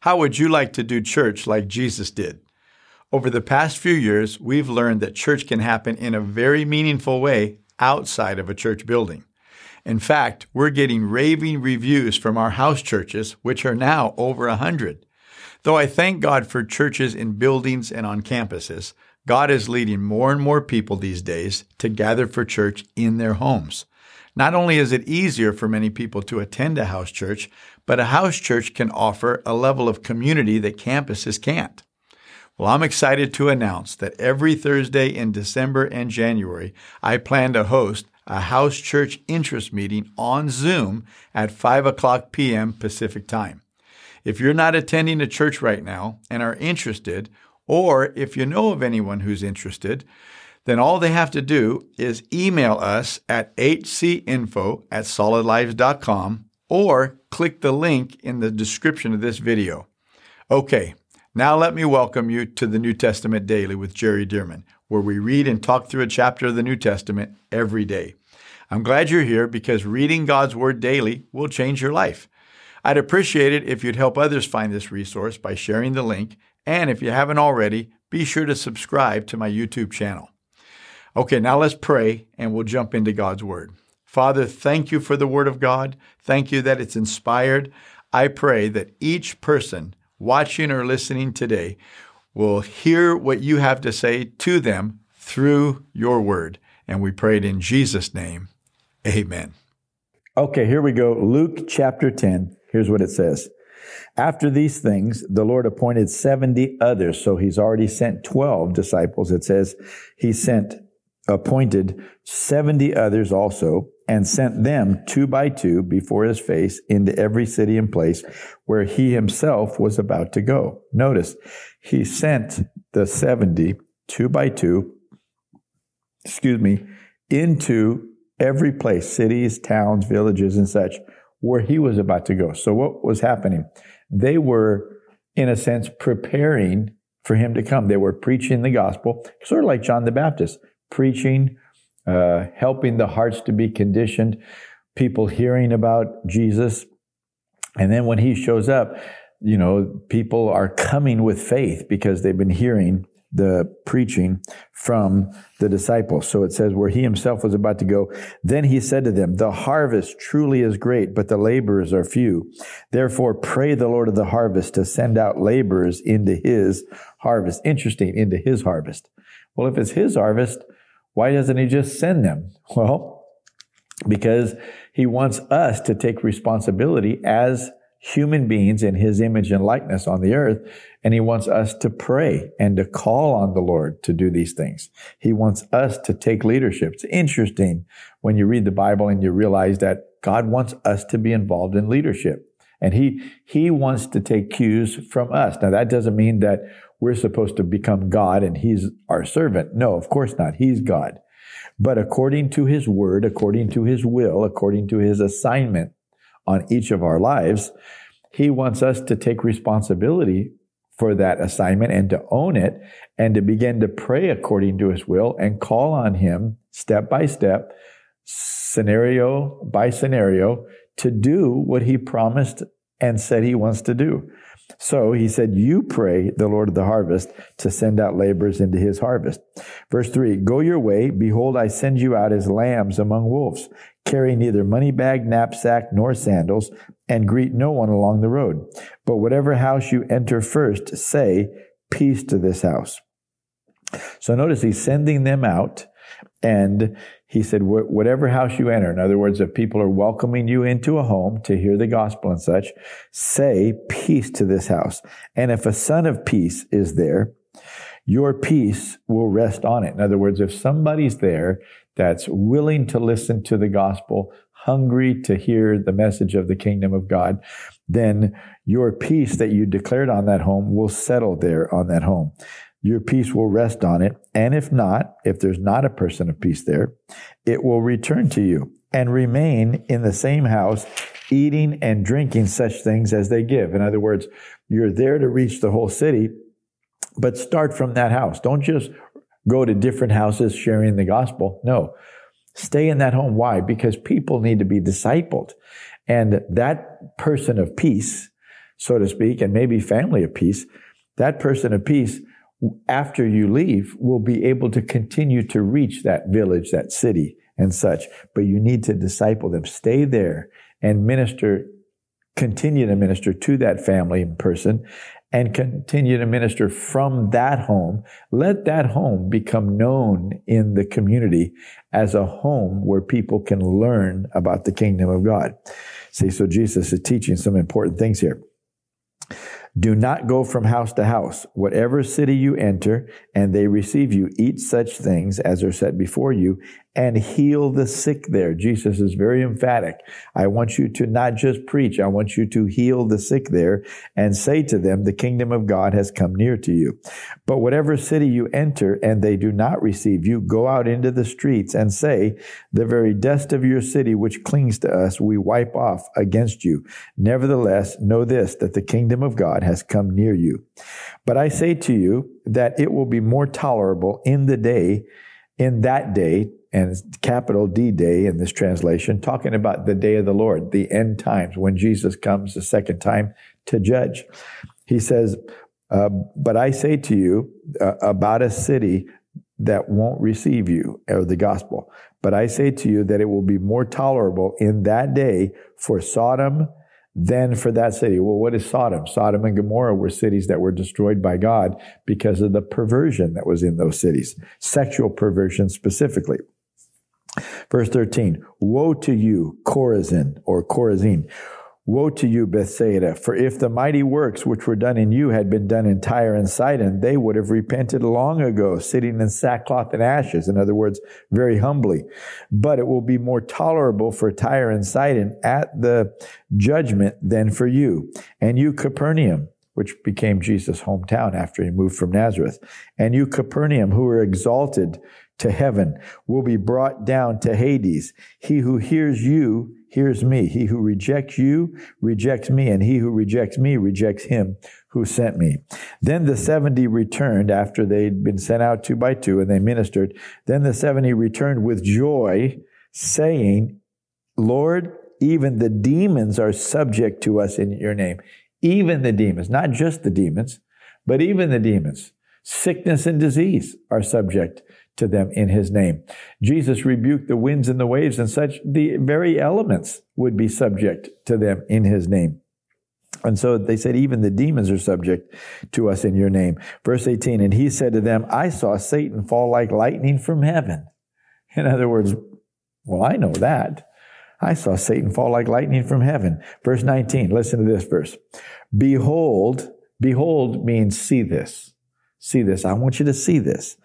How would you like to do church like Jesus did? Over the past few years, we've learned that church can happen in a very meaningful way outside of a church building. In fact, we're getting raving reviews from our house churches, which are now over a hundred. Though I thank God for churches in buildings and on campuses, God is leading more and more people these days to gather for church in their homes. Not only is it easier for many people to attend a house church, but a house church can offer a level of community that campuses can't. Well, I'm excited to announce that every Thursday in December and January, I plan to host a house church interest meeting on Zoom at 5 o'clock p.m. Pacific time. If you're not attending a church right now and are interested, or if you know of anyone who's interested, then all they have to do is email us at hcinfo at solidlives.com or click the link in the description of this video. Okay, now let me welcome you to the New Testament Daily with Jerry Dirmann, where we read and talk through a chapter of the New Testament every day. I'm glad you're here because reading God's Word daily will change your life. I'd appreciate it if you'd help others find this resource by sharing the link, and if you haven't already, be sure to subscribe to my YouTube channel. Okay, now let's pray and we'll jump into God's Word. Father, thank you for the Word of God. Thank you that it's inspired. I pray that each person watching or listening today will hear what you have to say to them through your word. And we pray it in Jesus' name. Amen. Okay, here we go. Luke chapter 10. Here's what it says. After these things, the Lord appointed 70 others. So he's already sent 12 disciples. It says he sent, appointed 70 others also and sent them two by two before his face into every city and place where he himself was about to go. Notice, he sent the 70 two by two, excuse me, into every place, cities, towns, villages, and such, where he was about to go. So what was happening? They were, in a sense, preparing for him to come. They were preaching the gospel, sort of like John the Baptist, preaching, uh, helping the hearts to be conditioned, people hearing about Jesus. And then when he shows up, you know, people are coming with faith because they've been hearing the preaching from the disciples. So it says, where he himself was about to go, then he said to them, The harvest truly is great, but the laborers are few. Therefore, pray the Lord of the harvest to send out laborers into his harvest. Interesting, into his harvest. Well, if it's his harvest, why doesn't he just send them? Well, because he wants us to take responsibility as human beings in his image and likeness on the earth. And he wants us to pray and to call on the Lord to do these things. He wants us to take leadership. It's interesting when you read the Bible and you realize that God wants us to be involved in leadership. And he, he wants to take cues from us. Now that doesn't mean that we're supposed to become God and he's our servant. No, of course not. He's God. But according to his word, according to his will, according to his assignment on each of our lives, he wants us to take responsibility for that assignment and to own it and to begin to pray according to his will and call on him step by step, scenario by scenario to do what he promised and said he wants to do. So he said, You pray the Lord of the harvest to send out laborers into his harvest. Verse 3 Go your way. Behold, I send you out as lambs among wolves. Carry neither money bag, knapsack, nor sandals, and greet no one along the road. But whatever house you enter first, say, Peace to this house. So notice he's sending them out and he said, whatever house you enter, in other words, if people are welcoming you into a home to hear the gospel and such, say peace to this house. And if a son of peace is there, your peace will rest on it. In other words, if somebody's there that's willing to listen to the gospel, hungry to hear the message of the kingdom of God, then your peace that you declared on that home will settle there on that home your peace will rest on it. And if not, if there's not a person of peace there, it will return to you and remain in the same house, eating and drinking such things as they give. In other words, you're there to reach the whole city, but start from that house. Don't just go to different houses sharing the gospel. No. Stay in that home. Why? Because people need to be discipled. And that person of peace so to speak, and maybe family of peace, that person of peace, after you leave, will be able to continue to reach that village, that city, and such. But you need to disciple them. Stay there and minister, continue to minister to that family in person and continue to minister from that home. Let that home become known in the community as a home where people can learn about the kingdom of God. See, so Jesus is teaching some important things here. Do not go from house to house. Whatever city you enter and they receive you, eat such things as are set before you and heal the sick there. Jesus is very emphatic. I want you to not just preach. I want you to heal the sick there and say to them, the kingdom of God has come near to you. But whatever city you enter and they do not receive you, go out into the streets and say, the very dust of your city which clings to us, we wipe off against you. Nevertheless, know this, that the kingdom of God has come near you. But I say to you that it will be more tolerable in the day, in that day, and capital D day in this translation, talking about the day of the Lord, the end times, when Jesus comes the second time to judge. He says, uh, But I say to you uh, about a city that won't receive you, or the gospel. But I say to you that it will be more tolerable in that day for Sodom than for that city. Well, what is Sodom? Sodom and Gomorrah were cities that were destroyed by God because of the perversion that was in those cities, sexual perversion specifically. Verse 13, woe to you, Chorazin or Chorazin. Woe to you, Bethsaida, for if the mighty works which were done in you had been done in Tyre and Sidon, they would have repented long ago, sitting in sackcloth and ashes. In other words, very humbly. But it will be more tolerable for Tyre and Sidon at the judgment than for you. And you, Capernaum, which became Jesus' hometown after he moved from Nazareth. And you, Capernaum, who were exalted to heaven will be brought down to Hades. He who hears you hears me. He who rejects you rejects me, and he who rejects me rejects him who sent me. Then the 70 returned after they'd been sent out two by two and they ministered. Then the 70 returned with joy, saying, Lord, even the demons are subject to us in your name. Even the demons, not just the demons, but even the demons. Sickness and disease are subject to them in his name. Jesus rebuked the winds and the waves and such, the very elements would be subject to them in his name. And so they said, even the demons are subject to us in your name. Verse 18, and he said to them, I saw Satan fall like lightning from heaven. In other words, well, I know that. I saw Satan fall like lightning from heaven. Verse 19, listen to this verse. Behold, behold means see this. See this. I want you to see this.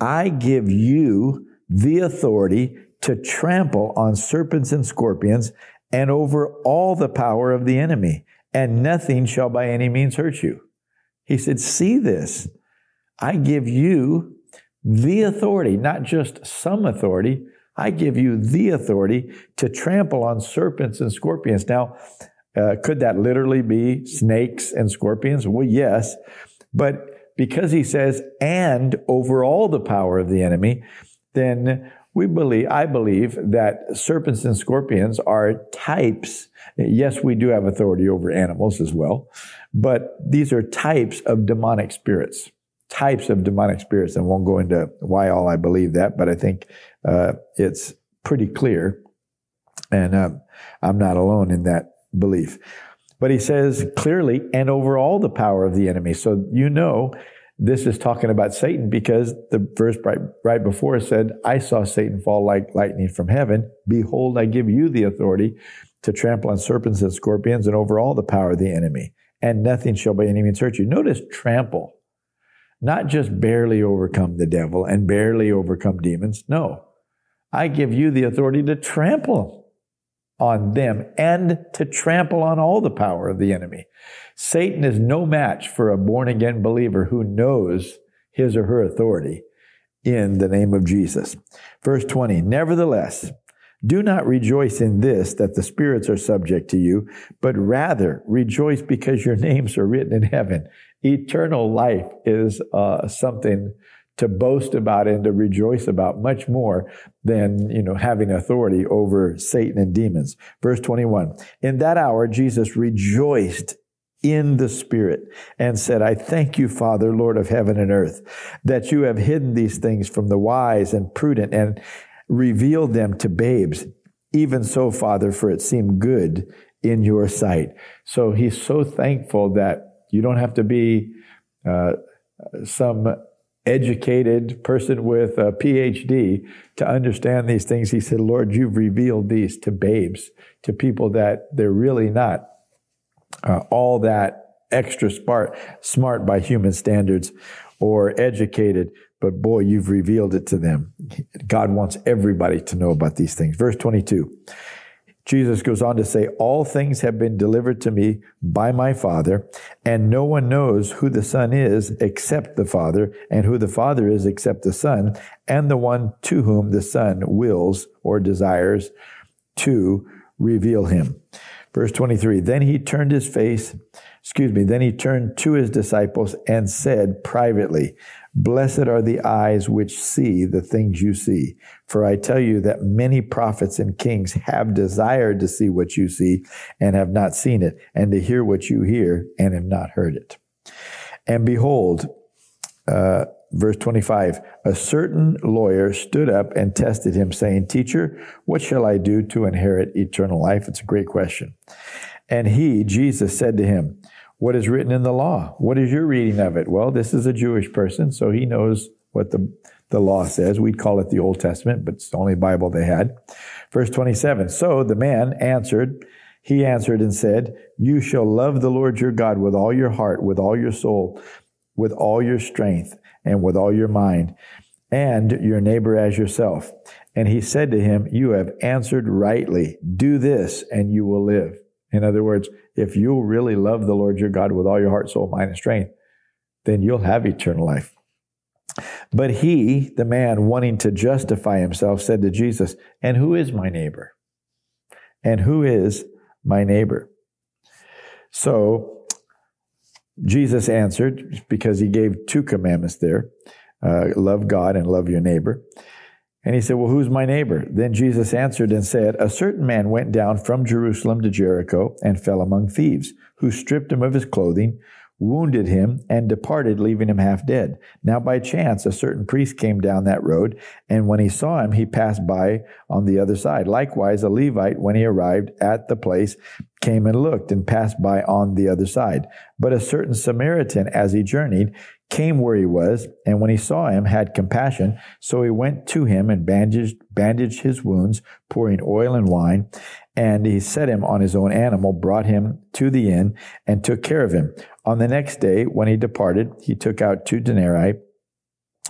I give you the authority to trample on serpents and scorpions and over all the power of the enemy, and nothing shall by any means hurt you. He said, See this. I give you the authority, not just some authority. I give you the authority to trample on serpents and scorpions. Now, uh, could that literally be snakes and scorpions? Well, yes. But because he says, and over all the power of the enemy, then we believe, I believe that serpents and scorpions are types. Yes, we do have authority over animals as well, but these are types of demonic spirits. Types of demonic spirits. And won't go into why all I believe that, but I think uh, it's pretty clear. And uh, I'm not alone in that belief. But he says clearly, and over all the power of the enemy. So you know, this is talking about Satan because the verse right, right before said, I saw Satan fall like lightning from heaven. Behold, I give you the authority to trample on serpents and scorpions and over all the power of the enemy, and nothing shall by any means hurt you. Notice trample, not just barely overcome the devil and barely overcome demons. No, I give you the authority to trample on them and to trample on all the power of the enemy. Satan is no match for a born again believer who knows his or her authority in the name of Jesus. Verse 20, nevertheless, do not rejoice in this that the spirits are subject to you, but rather rejoice because your names are written in heaven. Eternal life is uh, something to boast about and to rejoice about much more than, you know, having authority over Satan and demons. Verse 21. In that hour, Jesus rejoiced in the Spirit and said, I thank you, Father, Lord of heaven and earth, that you have hidden these things from the wise and prudent and revealed them to babes. Even so, Father, for it seemed good in your sight. So he's so thankful that you don't have to be uh, some educated person with a PhD to understand these things. He said, Lord, you've revealed these to babes, to people that they're really not uh, all that extra smart, smart by human standards or educated, but boy, you've revealed it to them. God wants everybody to know about these things. Verse 22. Jesus goes on to say, All things have been delivered to me by my Father, and no one knows who the Son is except the Father, and who the Father is except the Son, and the one to whom the Son wills or desires to reveal him. Verse 23 Then he turned his face, excuse me, then he turned to his disciples and said privately, Blessed are the eyes which see the things you see. For I tell you that many prophets and kings have desired to see what you see and have not seen it, and to hear what you hear and have not heard it. And behold, uh, verse 25, a certain lawyer stood up and tested him, saying, Teacher, what shall I do to inherit eternal life? It's a great question. And he, Jesus, said to him, what is written in the law? What is your reading of it? Well, this is a Jewish person, so he knows what the, the law says. We'd call it the Old Testament, but it's the only Bible they had. Verse 27. So the man answered, he answered and said, You shall love the Lord your God with all your heart, with all your soul, with all your strength, and with all your mind, and your neighbor as yourself. And he said to him, You have answered rightly. Do this, and you will live. In other words, if you really love the Lord your God with all your heart, soul, mind, and strength, then you'll have eternal life. But he, the man wanting to justify himself, said to Jesus, And who is my neighbor? And who is my neighbor? So Jesus answered, because he gave two commandments there uh, love God and love your neighbor. And he said, Well, who's my neighbor? Then Jesus answered and said, A certain man went down from Jerusalem to Jericho and fell among thieves, who stripped him of his clothing, wounded him, and departed, leaving him half dead. Now, by chance, a certain priest came down that road, and when he saw him, he passed by on the other side. Likewise, a Levite, when he arrived at the place, came and looked and passed by on the other side. But a certain Samaritan, as he journeyed, came where he was, and when he saw him, had compassion. So he went to him and bandaged, bandaged his wounds, pouring oil and wine. And he set him on his own animal, brought him to the inn, and took care of him. On the next day, when he departed, he took out two denarii,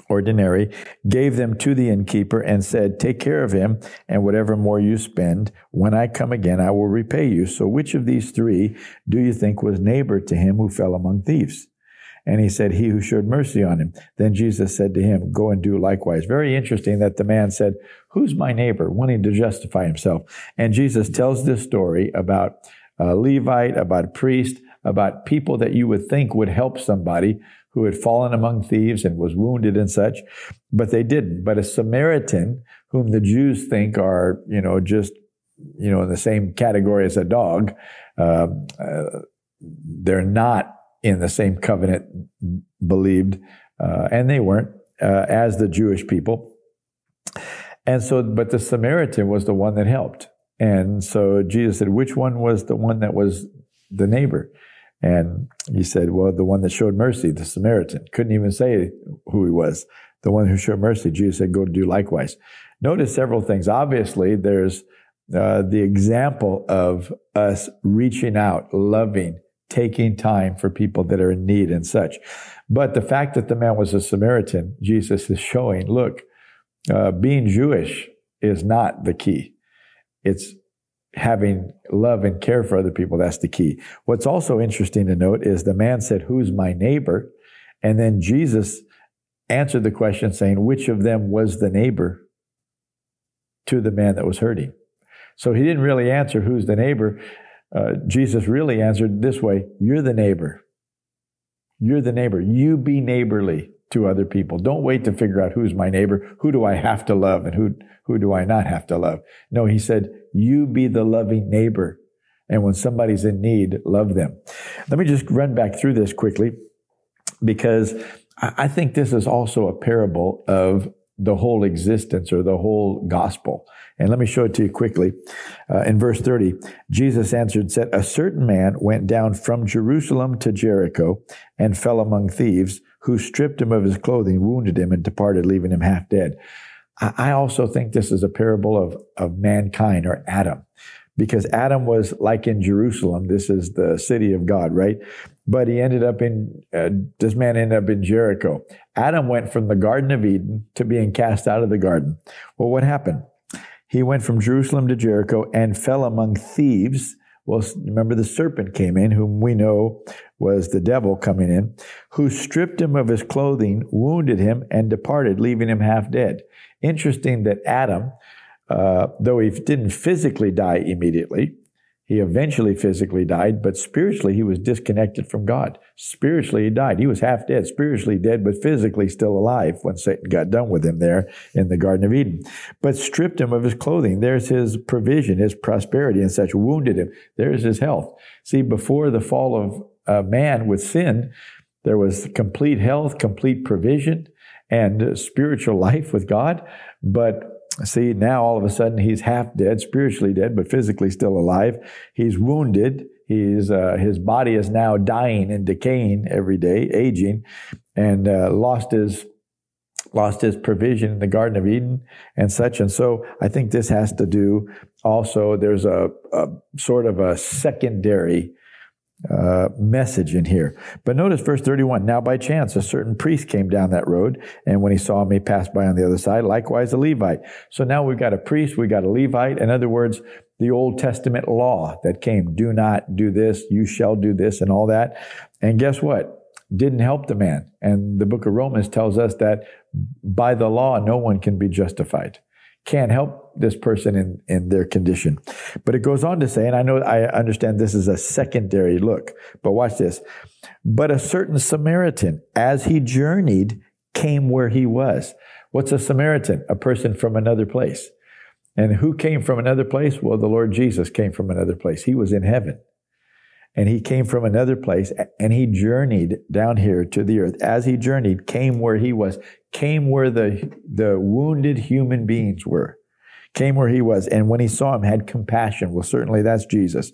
or denarii, gave them to the innkeeper, and said, Take care of him, and whatever more you spend, when I come again, I will repay you. So which of these three do you think was neighbor to him who fell among thieves? And he said, He who showed mercy on him. Then Jesus said to him, Go and do likewise. Very interesting that the man said, Who's my neighbor? wanting to justify himself. And Jesus tells this story about a Levite, about a priest, about people that you would think would help somebody who had fallen among thieves and was wounded and such, but they didn't. But a Samaritan, whom the Jews think are, you know, just, you know, in the same category as a dog, uh, uh, they're not in the same covenant believed, uh, and they weren't, uh, as the Jewish people. And so, but the Samaritan was the one that helped. And so Jesus said, which one was the one that was the neighbor? And he said, well, the one that showed mercy, the Samaritan. Couldn't even say who he was. The one who showed mercy. Jesus said, go do likewise. Notice several things. Obviously, there's uh, the example of us reaching out, loving, taking time for people that are in need and such. But the fact that the man was a Samaritan, Jesus is showing, look, uh, being Jewish is not the key. It's having love and care for other people. That's the key. What's also interesting to note is the man said, Who's my neighbor? And then Jesus answered the question saying, Which of them was the neighbor to the man that was hurting? So he didn't really answer who's the neighbor uh, Jesus really answered this way You're the neighbor. You're the neighbor. You be neighborly to other people. Don't wait to figure out who's my neighbor. Who do I have to love and who, who do I not have to love? No, he said, you be the loving neighbor And when somebody's in need, love them. Let me just run back through this quickly because I think this is also a parable of the whole existence or the whole gospel. And let me show it to you quickly. Uh, in verse 30, Jesus answered, said, A certain man went down from Jerusalem to Jericho and fell among thieves, who stripped him of his clothing, wounded him, and departed, leaving him half dead. I also think this is a parable of, of mankind or Adam because Adam was like in Jerusalem. This is the city of God, right? But he ended up in, uh, this man ended up in Jericho. Adam went from the Garden of Eden to being cast out of the garden. Well, what happened? He went from Jerusalem to Jericho and fell among thieves. Well, remember the serpent came in, whom we know was the devil coming in, who stripped him of his clothing, wounded him, and departed, leaving him half dead. Interesting that Adam, uh, though he didn't physically die immediately, he eventually physically died, but spiritually he was disconnected from God. Spiritually he died. He was half dead, spiritually dead, but physically still alive when Satan got done with him there in the Garden of Eden. But stripped him of his clothing. There's his provision, his prosperity and such, wounded him. There's his health. See, before the fall of uh, man with sin, there was complete health, complete provision, and spiritual life with God. But see, now all of a sudden he's half dead, spiritually dead, but physically still alive. He's wounded. He's, uh, his body is now dying and decaying every day, aging, and uh, lost his lost his provision in the Garden of Eden and such. And so I think this has to do also, there's a, a sort of a secondary uh, message in here. But notice verse 31. Now by chance, a certain priest came down that road, and when he saw me, pass by on the other side, likewise a Levite. So now we've got a priest, we've got a Levite. In other words, the Old Testament law that came, do not do this, you shall do this, and all that. And guess what? Didn't help the man. And the book of Romans tells us that by the law, no one can be justified can't help this person in, in their condition. But it goes on to say, and I know I understand this is a secondary look, but watch this. But a certain Samaritan, as he journeyed, came where he was. What's a Samaritan? A person from another place. And who came from another place? Well, the Lord Jesus came from another place. He was in heaven and he came from another place and he journeyed down here to the earth. As he journeyed, came where he was, came where the, the wounded human beings were, came where he was. And when he saw him, had compassion. Well, certainly that's Jesus.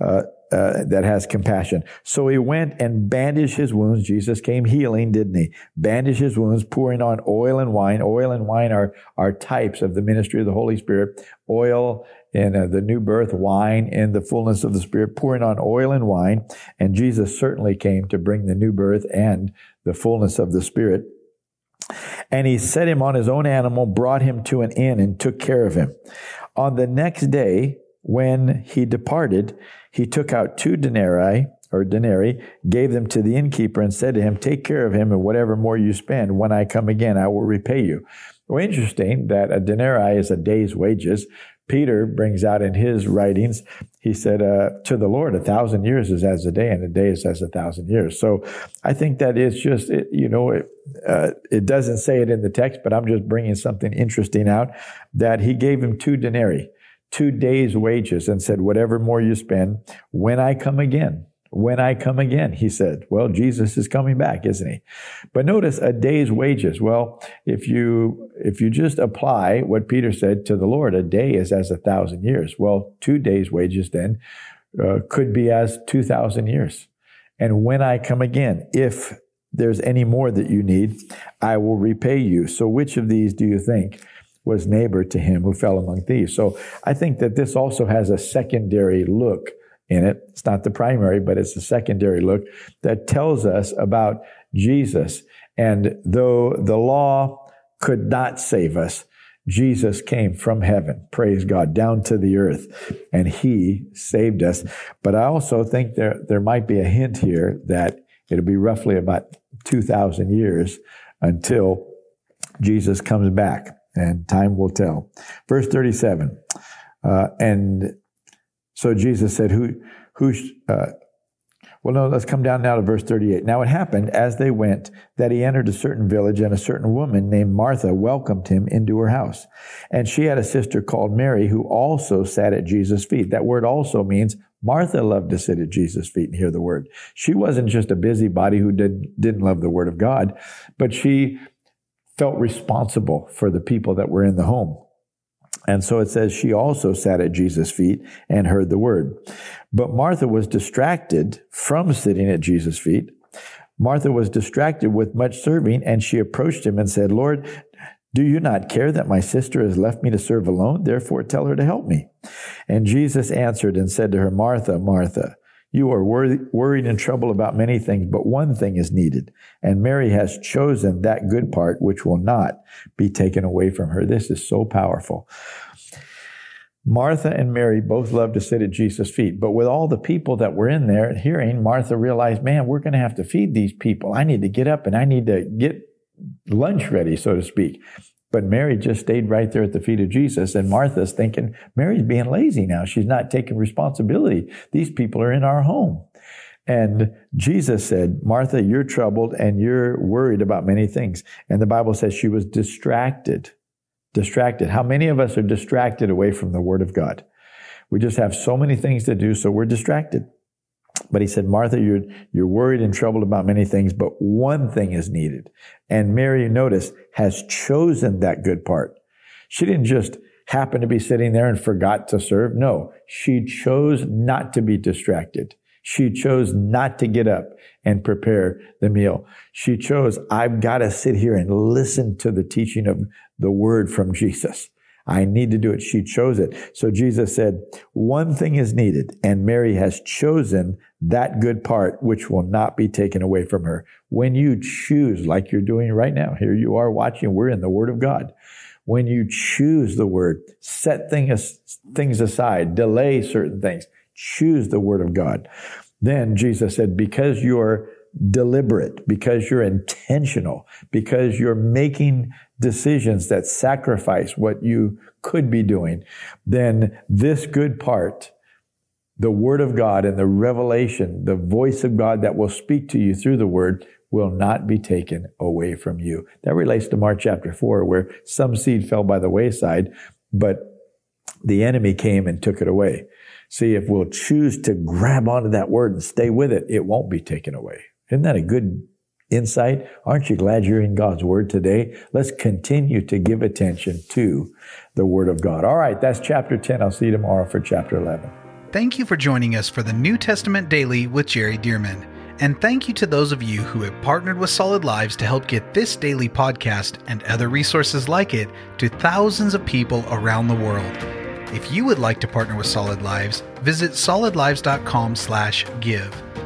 Uh, uh, that has compassion. So he went and bandaged his wounds. Jesus came healing, didn't he? Bandaged his wounds, pouring on oil and wine. Oil and wine are, are types of the ministry of the Holy Spirit. Oil in uh, the new birth, wine in the fullness of the Spirit, pouring on oil and wine. And Jesus certainly came to bring the new birth and the fullness of the Spirit. And he set him on his own animal, brought him to an inn, and took care of him. On the next day, when he departed, he took out two denarii or denarii, gave them to the innkeeper, and said to him, Take care of him, and whatever more you spend, when I come again, I will repay you. Well, interesting that a denarii is a day's wages. Peter brings out in his writings, he said, uh, To the Lord, a thousand years is as a day, and a day is as a thousand years. So I think that it's just, it, you know, it, uh, it doesn't say it in the text, but I'm just bringing something interesting out that he gave him two denarii two days' wages and said, Whatever more you spend, when I come again, when I come again, he said. Well, Jesus is coming back, isn't he? But notice a day's wages. Well, if you if you just apply what Peter said to the Lord, a day is as a thousand years. Well, two days' wages then uh, could be as two thousand years. And when I come again, if there's any more that you need, I will repay you. So, which of these do you think? was neighbor to him who fell among thieves. So I think that this also has a secondary look in it. It's not the primary, but it's the secondary look that tells us about Jesus. And though the law could not save us, Jesus came from heaven, praise God, down to the earth, and he saved us. But I also think there, there might be a hint here that it'll be roughly about 2,000 years until Jesus comes back and time will tell. Verse 37. Uh, and so Jesus said, Who, who, uh, well, no, let's come down now to verse 38. Now it happened as they went that he entered a certain village, and a certain woman named Martha welcomed him into her house. And she had a sister called Mary who also sat at Jesus' feet. That word also means Martha loved to sit at Jesus' feet and hear the word. She wasn't just a busybody who did, didn't love the word of God, but she felt responsible for the people that were in the home. And so it says she also sat at Jesus' feet and heard the word. But Martha was distracted from sitting at Jesus' feet. Martha was distracted with much serving, and she approached him and said, Lord, do you not care that my sister has left me to serve alone? Therefore tell her to help me. And Jesus answered and said to her, Martha, Martha, you are worried and troubled about many things, but one thing is needed. And Mary has chosen that good part which will not be taken away from her. This is so powerful. Martha and Mary both loved to sit at Jesus' feet, but with all the people that were in there hearing, Martha realized, man, we're going to have to feed these people. I need to get up and I need to get lunch ready, so to speak. But Mary just stayed right there at the feet of Jesus. And Martha's thinking, Mary's being lazy now. She's not taking responsibility. These people are in our home. And Jesus said, Martha, you're troubled and you're worried about many things. And the Bible says she was distracted distracted. How many of us are distracted away from the Word of God? We just have so many things to do, so we're distracted. But he said, Martha, you're, you're worried and troubled about many things, but one thing is needed. And Mary, notice, has chosen that good part. She didn't just happen to be sitting there and forgot to serve. No, she chose not to be distracted. She chose not to get up and prepare the meal. She chose, I've got to sit here and listen to the teaching of the word from Jesus. I need to do it. She chose it. So Jesus said, one thing is needed, and Mary has chosen that good part which will not be taken away from her. When you choose, like you're doing right now, here you are watching, we're in the Word of God. When you choose the Word, set things, aside, delay certain things, choose the Word of God. Then Jesus said, because you're deliberate, because you're intentional, because you're making decisions that sacrifice what you could be doing, then this good part, the Word of God and the revelation, the voice of God that will speak to you through the Word, will not be taken away from you. That relates to Mark chapter 4, where some seed fell by the wayside, but the enemy came and took it away. See, if we'll choose to grab onto that word and stay with it, it won't be taken away. Isn't that a good insight? Aren't you glad you're in God's word today? Let's continue to give attention to the word of God. All right, that's chapter 10. I'll see you tomorrow for chapter 11. Thank you for joining us for the New Testament Daily with Jerry Dirmann. And thank you to those of you who have partnered with Solid Lives to help get this daily podcast and other resources like it to thousands of people around the world. If you would like to partner with Solid Lives, visit solidlives.com/give.